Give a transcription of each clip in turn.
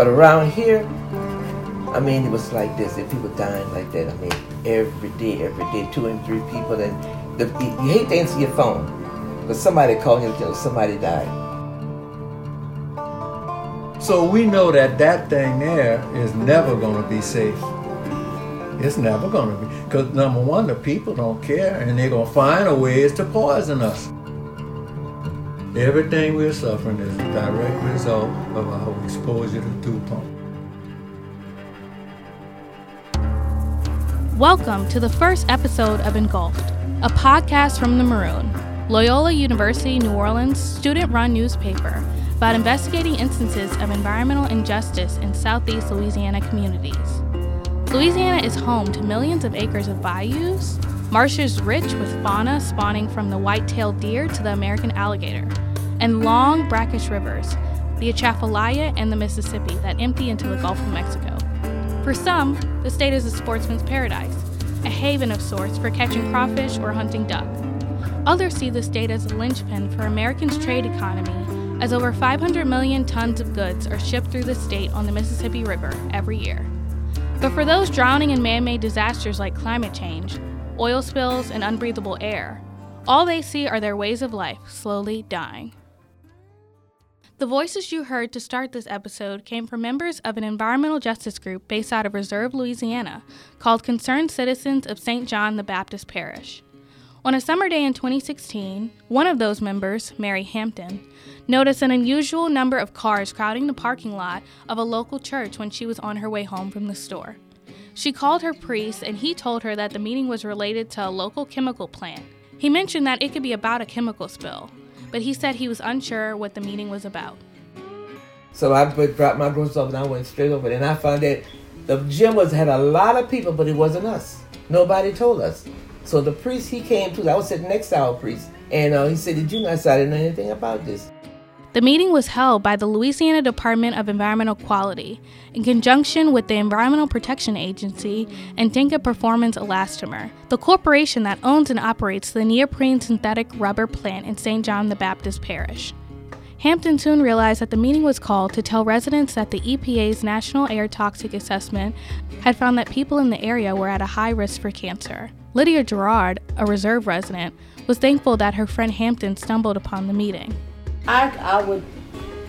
But around here, I mean, it was like this. If people dying like that, I mean, every day, every day, two and three people. And the, you hate to answer your phone, but somebody called you, somebody died. So we know that that thing there is never going to be safe. It's never going to be. Because number one, the people don't care and they're going to find a ways to poison us. Everything we're suffering is a direct result of our exposure to DuPont. Welcome to the first episode of Engulfed, a podcast from the Maroon, Loyola University New Orleans student run newspaper about investigating instances of environmental injustice in Southeast Louisiana communities. Louisiana is home to millions of acres of bayous, marshes rich with fauna spawning from the white-tailed deer to the American alligator, and long brackish rivers, the Atchafalaya and the Mississippi, that empty into the Gulf of Mexico. For some, the state is a sportsman's paradise, a haven of sorts for catching crawfish or hunting duck. Others see the state as a linchpin for Americans' trade economy as over 500 million tons of goods are shipped through the state on the Mississippi River every year. But for those drowning in man made disasters like climate change, oil spills, and unbreathable air, all they see are their ways of life slowly dying. The voices you heard to start this episode came from members of an environmental justice group based out of Reserve, Louisiana, called Concerned Citizens of St. John the Baptist Parish. On a summer day in 2016, one of those members, Mary Hampton, noticed an unusual number of cars crowding the parking lot of a local church when she was on her way home from the store. She called her priest and he told her that the meeting was related to a local chemical plant. He mentioned that it could be about a chemical spill, but he said he was unsure what the meeting was about. So I dropped my groceries off and I went straight over there and I found that the gym was had a lot of people, but it wasn't us. Nobody told us. So the priest he came to, I was sitting next to our priest, and uh, he said, "Did you not? Say anything about this." The meeting was held by the Louisiana Department of Environmental Quality in conjunction with the Environmental Protection Agency and Denka Performance Elastomer, the corporation that owns and operates the neoprene synthetic rubber plant in St. John the Baptist Parish. Hampton soon realized that the meeting was called to tell residents that the EPA's National Air Toxic Assessment had found that people in the area were at a high risk for cancer. Lydia Gerard, a reserve resident, was thankful that her friend Hampton stumbled upon the meeting. I, I would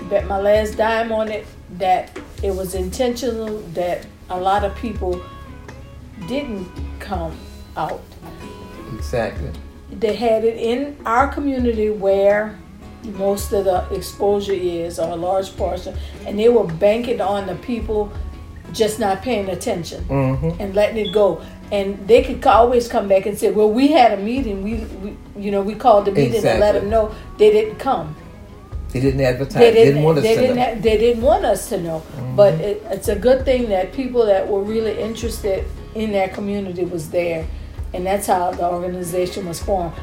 bet my last dime on it that it was intentional, that a lot of people didn't come out. Exactly. They had it in our community where most of the exposure is, or a large portion, and they were banking on the people just not paying attention mm-hmm. and letting it go and they could always come back and say, "Well, we had a meeting. We, we you know, we called the meeting exactly. let them know they didn't come. They didn't advertise. They didn't, didn't want us they to didn't know. They didn't want us to know. Mm-hmm. But it, it's a good thing that people that were really interested in that community was there, and that's how the organization was formed.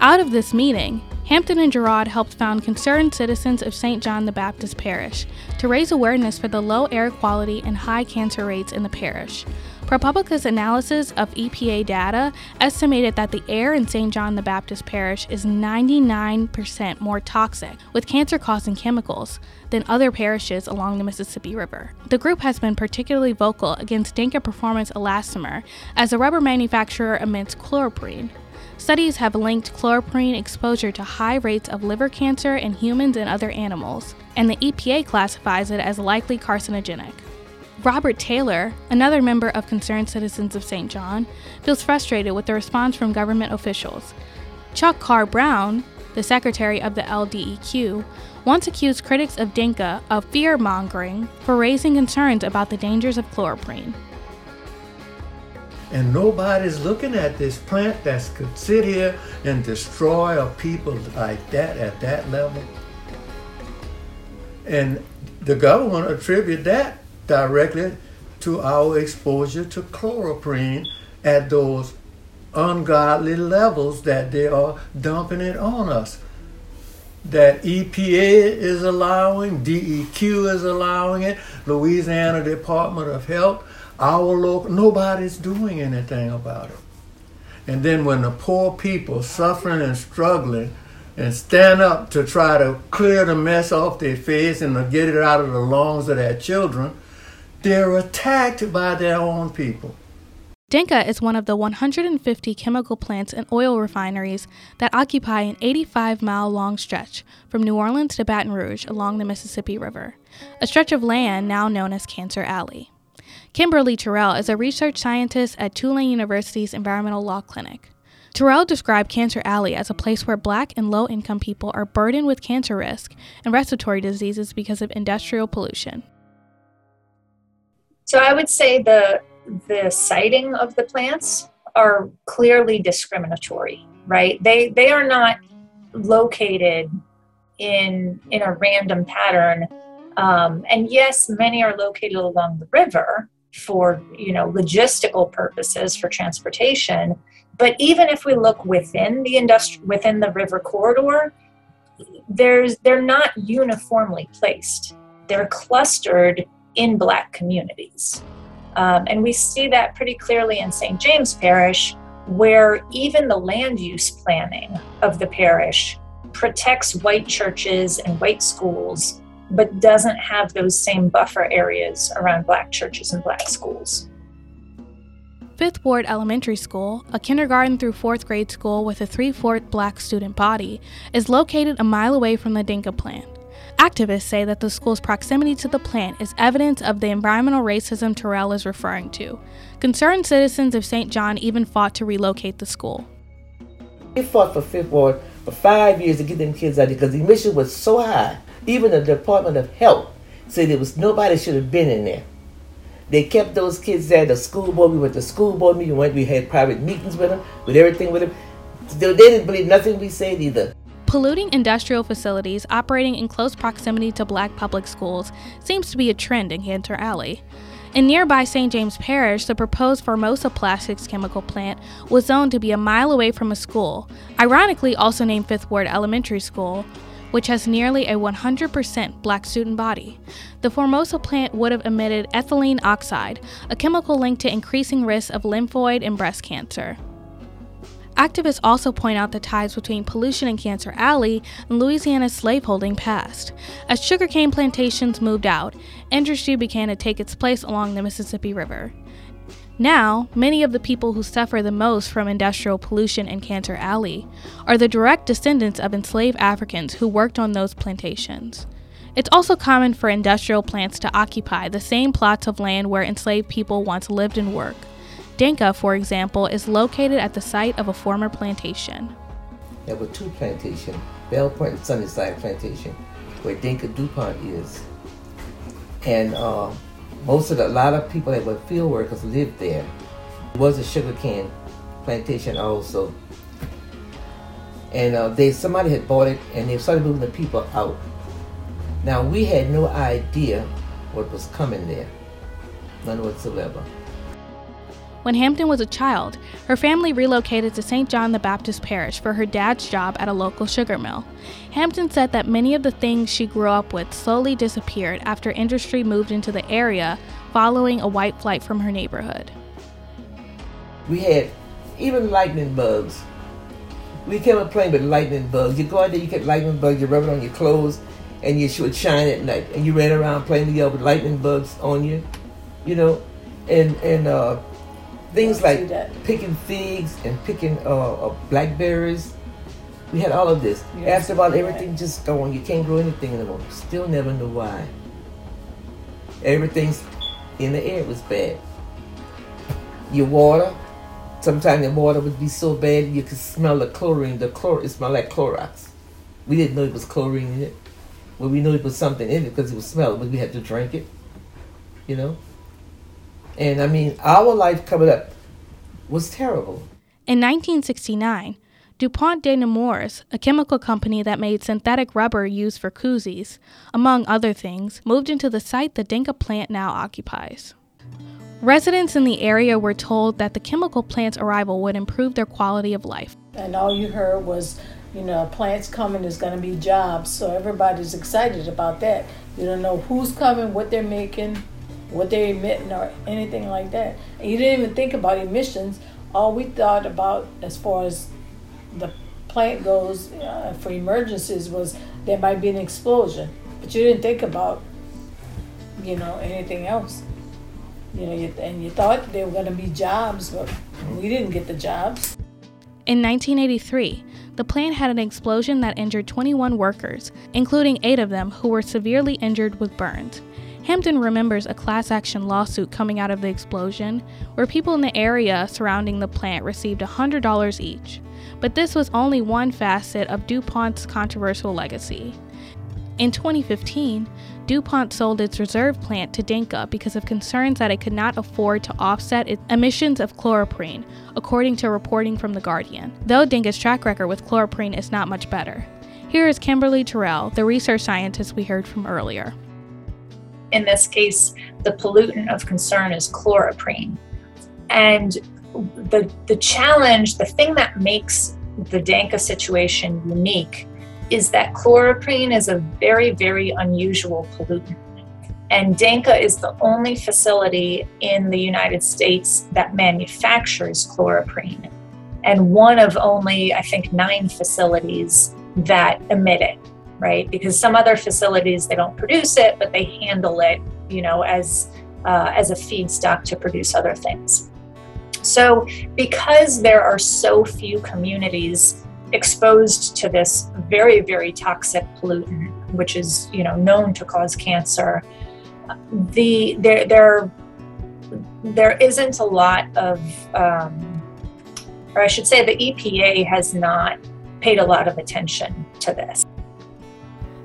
Out of this meeting, Hampton and Gerard helped found concerned citizens of St. John the Baptist Parish to raise awareness for the low air quality and high cancer rates in the parish. ProPublica's analysis of EPA data estimated that the air in St. John the Baptist Parish is 99% more toxic with cancer causing chemicals than other parishes along the Mississippi River. The group has been particularly vocal against Denka Performance Elastomer as a rubber manufacturer emits chloroprene. Studies have linked chloroprene exposure to high rates of liver cancer in humans and other animals, and the EPA classifies it as likely carcinogenic. Robert Taylor, another member of Concerned Citizens of St. John, feels frustrated with the response from government officials. Chuck Carr Brown, the secretary of the LDEQ, once accused critics of Denka of fear mongering for raising concerns about the dangers of chloroprene. And nobody's looking at this plant that could sit here and destroy a people like that at that level. And the government attribute that directly to our exposure to chloroprene at those ungodly levels that they are dumping it on us. That EPA is allowing, DEQ is allowing it, Louisiana Department of Health, our local, nobody's doing anything about it. And then when the poor people suffering and struggling and stand up to try to clear the mess off their face and to get it out of the lungs of their children, they're attacked by their own people. Denka is one of the 150 chemical plants and oil refineries that occupy an 85 mile long stretch from New Orleans to Baton Rouge along the Mississippi River, a stretch of land now known as Cancer Alley. Kimberly Terrell is a research scientist at Tulane University's Environmental Law Clinic. Terrell described Cancer Alley as a place where black and low income people are burdened with cancer risk and respiratory diseases because of industrial pollution. So I would say the the siting of the plants are clearly discriminatory, right? They they are not located in in a random pattern. Um, and yes, many are located along the river for you know logistical purposes for transportation. But even if we look within the industri- within the river corridor, there's they're not uniformly placed. They're clustered in black communities. Um, and we see that pretty clearly in St. James Parish, where even the land use planning of the parish protects white churches and white schools, but doesn't have those same buffer areas around black churches and black schools. Fifth Ward Elementary School, a kindergarten through fourth grade school with a three fourth black student body, is located a mile away from the Denka plant. Activists say that the school's proximity to the plant is evidence of the environmental racism Terrell is referring to. Concerned citizens of St. John even fought to relocate the school. They fought for Fifth Ward for five years to get them kids out because the emission was so high. Even the Department of Health said there was nobody should have been in there. They kept those kids there. The school board, we went to school board meeting, we, had private meetings with them, with everything with them. They didn't believe nothing we said either. Polluting industrial facilities operating in close proximity to black public schools seems to be a trend in Cancer Alley. In nearby St. James Parish, the proposed Formosa Plastics chemical plant was zoned to be a mile away from a school, ironically also named Fifth Ward Elementary School, which has nearly a 100% black student body. The Formosa plant would have emitted ethylene oxide, a chemical linked to increasing risks of lymphoid and breast cancer. Activists also point out the ties between pollution in Cancer Alley and Louisiana's slaveholding past. As sugarcane plantations moved out, industry began to take its place along the Mississippi River. Now, many of the people who suffer the most from industrial pollution in Cancer Alley are the direct descendants of enslaved Africans who worked on those plantations. It's also common for industrial plants to occupy the same plots of land where enslaved people once lived and worked. Denka, for example, is located at the site of a former plantation. There were two plantations, Bell Point and Sunnyside Plantation, where Denka DuPont is. And uh, most of the, a lot of people that were field workers lived there. It was a sugarcane plantation also. And uh, they somebody had bought it and they started moving the people out. Now we had no idea what was coming there, none whatsoever. When Hampton was a child, her family relocated to St. John the Baptist Parish for her dad's job at a local sugar mill. Hampton said that many of the things she grew up with slowly disappeared after industry moved into the area following a white flight from her neighborhood. We had even lightning bugs. We came up playing with lightning bugs. You go out there, you get lightning bugs, you rub it on your clothes, and you would shine at night. And you ran around playing together with lightning bugs on you, you know. And and uh, things like picking figs and picking uh, uh, blackberries. We had all of this. After a while, everything just gone. You can't grow anything anymore. Still never knew why. Everything's in the air was bad. Your water, sometimes the water would be so bad you could smell the chlorine. The chlor it smelled like Clorox. We didn't know it was chlorine in it. Well, we knew it was something in it because it was smelled, but we had to drink it. You know. And I mean, our life coming up was terrible. In 1969, DuPont de Nemours, a chemical company that made synthetic rubber used for koozies, among other things, moved into the site the Denka plant now occupies. Residents in the area were told that the chemical plant's arrival would improve their quality of life. And all you heard was, you know, plants coming, there's going to be jobs. So everybody's excited about that. You don't know who's coming, what they're making, what they're emitting or anything like that. And you didn't even think about emissions. All we thought about as far as the plant goes uh, for emergencies was there might be an explosion, but you didn't think about, you know, anything else. You know, you, and you thought there were going to be jobs, but we didn't get the jobs. In 1983, the plant had an explosion that injured 21 workers, including eight of them who were severely injured with burns. Hampton remembers a class action lawsuit coming out of the explosion, where people in the area surrounding the plant received $100 each. But this was only one facet of DuPont's controversial legacy. In 2015, DuPont sold its reserve plant to Denka because of concerns that it could not afford to offset its emissions of chloroprene, according to reporting from The Guardian, though Denka's track record with chloroprene is not much better. Here is Kimberly Terrell, the research scientist we heard from earlier in this case, the pollutant of concern is chloroprene. And the, the challenge, the thing that makes the Denka situation unique is that chloroprene is a very, very unusual pollutant. And Denka is the only facility in the United States that manufactures chloroprene, and one of only, I think, nine facilities that emit it right? Because some other facilities they don't produce it, but they handle it, you know, as uh, as a feedstock to produce other things. So, because there are so few communities exposed to this very, very toxic pollutant, which is you know known to cause cancer, the there there there isn't a lot of, um, or I should say, the EPA has not paid a lot of attention to this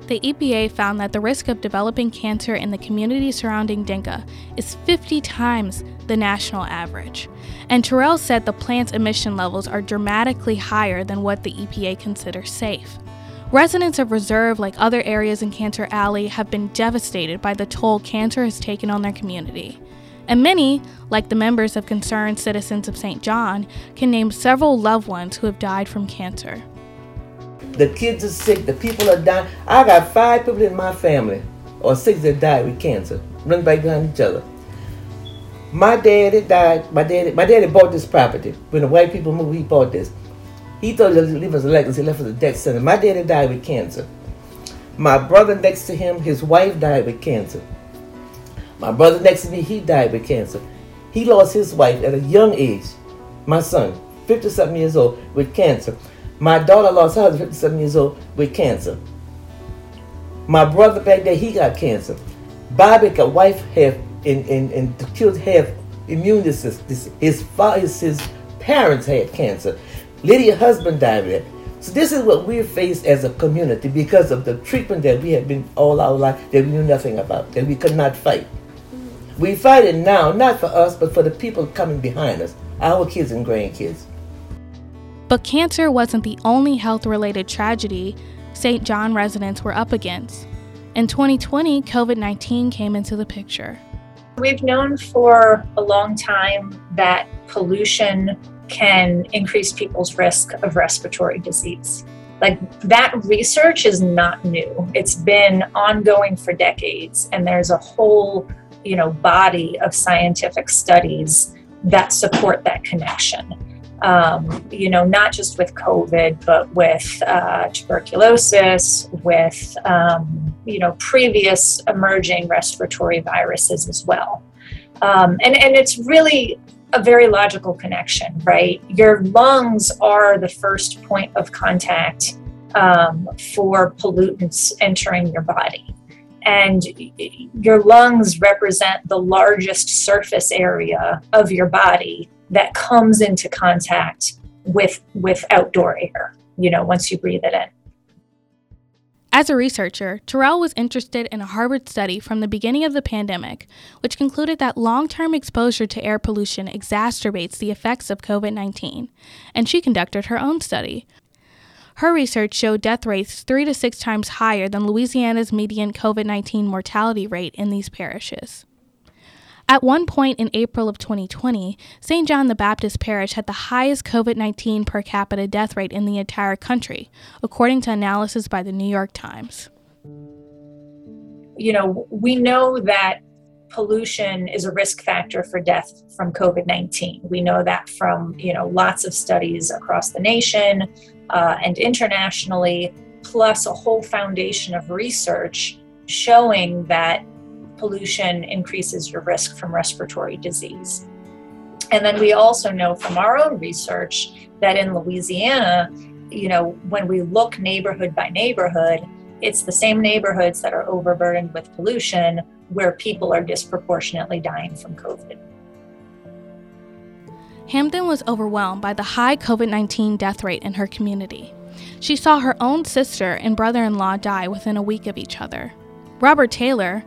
the EPA found that the risk of developing cancer in the community surrounding Denka is 50 times the national average. And Terrell said the plant's emission levels are dramatically higher than what the EPA considers safe. Residents of Reserve, like other areas in Cancer Alley, have been devastated by the toll cancer has taken on their community. And many, like the members of Concerned Citizens of St. John, can name several loved ones who have died from cancer. The kids are sick. The people are dying. I got five people in my family, or six that died with cancer, run back behind each other. My daddy died. My daddy, my daddy bought this property. When the white people moved, he bought this. He thought he would leave us a legacy. He left us a death sentence. My daddy died with cancer. My brother next to him, his wife died with cancer. My brother next to me, he died with cancer. He lost his wife at a young age. My son, 50 something years old, with cancer. My daughter lost her husband, 57 years old, with cancer. My brother back there, he got cancer. Bobby, a wife, have and, and, and the kids have immune system. His, his, his parents had cancer. Lydia's husband died with it. So this is what we're faced as a community because of the treatment that we have been all our life that we knew nothing about, that we could not fight. We fight it now, not for us, but for the people coming behind us, our kids and grandkids. But cancer wasn't the only health related tragedy St. John residents were up against. In 2020, COVID 19 came into the picture. We've known for a long time that pollution can increase people's risk of respiratory disease. Like that research is not new. It's been ongoing for decades and there's a whole, you know, body of scientific studies that support that connection um, you know, not just with COVID, but with uh, tuberculosis, with, um, you know, previous emerging respiratory viruses as well. Um, and, and it's really a very logical connection, right? Your lungs are the first point of contact um, for pollutants entering your body. And your lungs represent the largest surface area of your body that comes into contact with with outdoor air you know once you breathe it in as a researcher, Terrell was interested in a Harvard study from the beginning of the pandemic, which concluded that long term exposure to air pollution exacerbates the effects of COVID 19, and she conducted her own study. Her research showed death rates three to six times higher than Louisiana's median COVID 19 mortality rate in these parishes. At one point in April of 2020, St. John the Baptist Parish had the highest COVID 19 per capita death rate in the entire country, according to analysis by the New York Times. You know, we know that pollution is a risk factor for death from COVID-19. We know that from you know lots of studies across the nation uh, and internationally, plus a whole foundation of research showing that pollution increases your risk from respiratory disease. And then we also know from our own research that in Louisiana, you know, when we look neighborhood by neighborhood, it's the same neighborhoods that are overburdened with pollution where people are disproportionately dying from COVID. Hampton was overwhelmed by the high COVID 19 death rate in her community. She saw her own sister and brother in law die within a week of each other. Robert Taylor,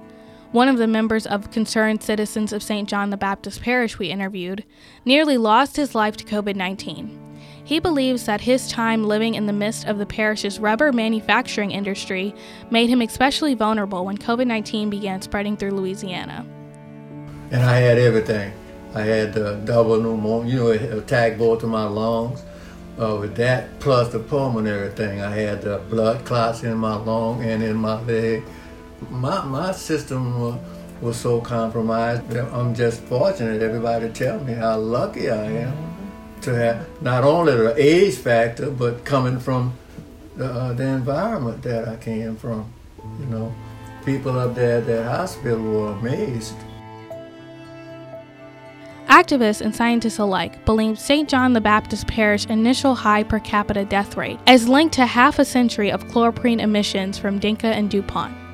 one of the members of Concerned Citizens of St. John the Baptist Parish we interviewed, nearly lost his life to COVID 19. He believes that his time living in the midst of the parish's rubber manufacturing industry made him especially vulnerable when COVID 19 began spreading through Louisiana. And I had everything. I had the double pneumonia, you know, it attacked both of my lungs. Uh, with that, plus the pulmonary thing, I had the blood clots in my lung and in my leg. My, my system was, was so compromised that I'm just fortunate everybody tell me how lucky I am to have not only the age factor, but coming from the, uh, the environment that I came from. You know, people up there at that hospital were amazed. Activists and scientists alike believe St. John the Baptist Parish initial high per capita death rate is linked to half a century of chloroprene emissions from Denka and DuPont.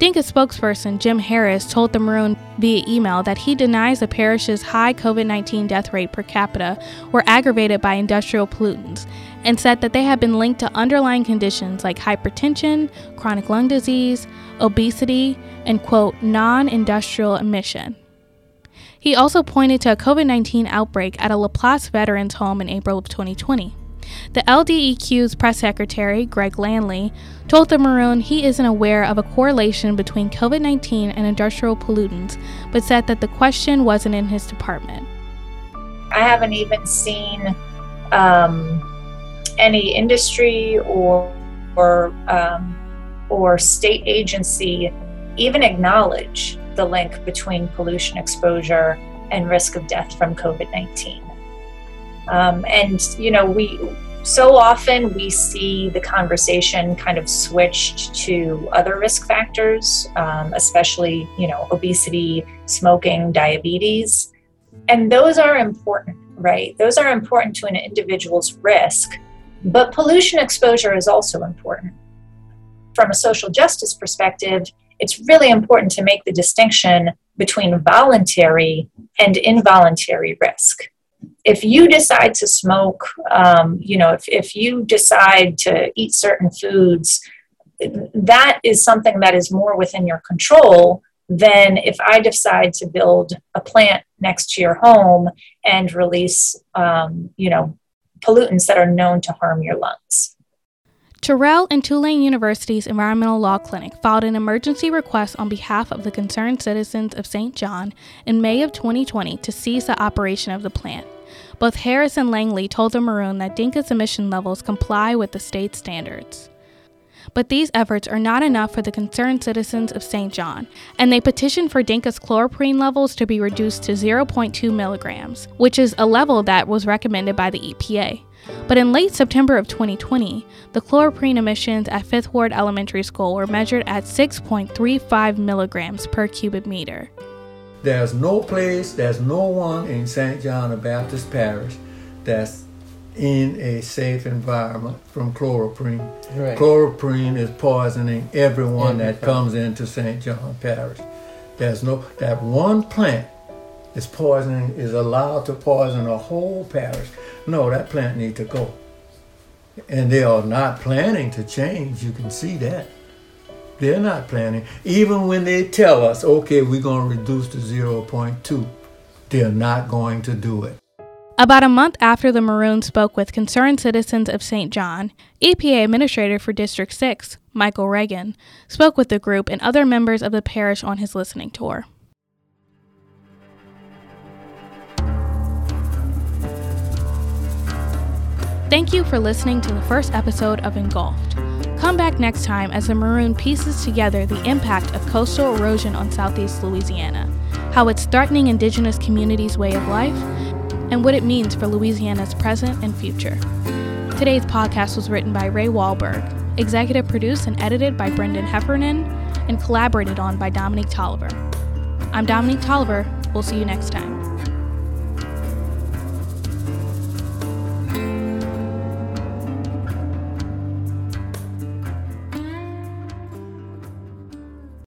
Denka spokesperson Jim Harris told the Maroon via email that he denies the parish's high COVID 19 death rate per capita were aggravated by industrial pollutants and said that they have been linked to underlying conditions like hypertension, chronic lung disease, obesity, and quote, non industrial emission. He also pointed to a COVID 19 outbreak at a Laplace Veterans Home in April of 2020. The LDEQ's press secretary, Greg Langley, told the Maroon he isn't aware of a correlation between COVID 19 and industrial pollutants, but said that the question wasn't in his department. I haven't even seen um, any industry or or um, or state agency even acknowledge the link between pollution exposure and risk of death from COVID 19. Um, and, you know, we so often we see the conversation kind of switched to other risk factors, um, especially, you know, obesity, smoking, diabetes. And those are important, right? Those are important to an individual's risk. But pollution exposure is also important. From a social justice perspective, it's really important to make the distinction between voluntary and involuntary risk if you decide to smoke, um, you know, if, if you decide to eat certain foods, that is something that is more within your control than if I decide to build a plant next to your home and release, um, you know, pollutants that are known to harm your lungs. Terrell and Tulane University's Environmental Law Clinic filed an emergency request on behalf of the concerned citizens of St. John in May of 2020 to cease the operation of the plant. Both Harris and Langley told the Maroon that Denka's emission levels comply with the state standards. But these efforts are not enough for the concerned citizens of St. John, and they petitioned for Denka's chloroprene levels to be reduced to 0.2 milligrams, which is a level that was recommended by the EPA. But in late September of 2020, the chloroprene emissions at Fifth Ward Elementary School were measured at 6.35 milligrams per cubic meter. There's no place, there's no one in St. John the Baptist Parish that's in a safe environment from chloroprene. Right. Chloroprene is poisoning everyone that comes into St. John Parish. There's no that one plant is poisoning is allowed to poison a whole parish. No, that plant need to go. And they are not planning to change. You can see that. They're not planning. Even when they tell us, okay, we're going to reduce to 0.2, they're not going to do it. About a month after the Maroons spoke with concerned citizens of St. John, EPA Administrator for District 6, Michael Regan, spoke with the group and other members of the parish on his listening tour. Thank you for listening to the first episode of Engulfed. Come back next time as the Maroon pieces together the impact of coastal erosion on southeast Louisiana. how it's threatening indigenous communities' way of life, and what it means for Louisiana's present and future. Today's podcast was written by Ray Wahlberg, executive produced and edited by Brendan Heffernan, and collaborated on by Dominique Tolliver. I'm Dominique Tolliver. We'll see you next time.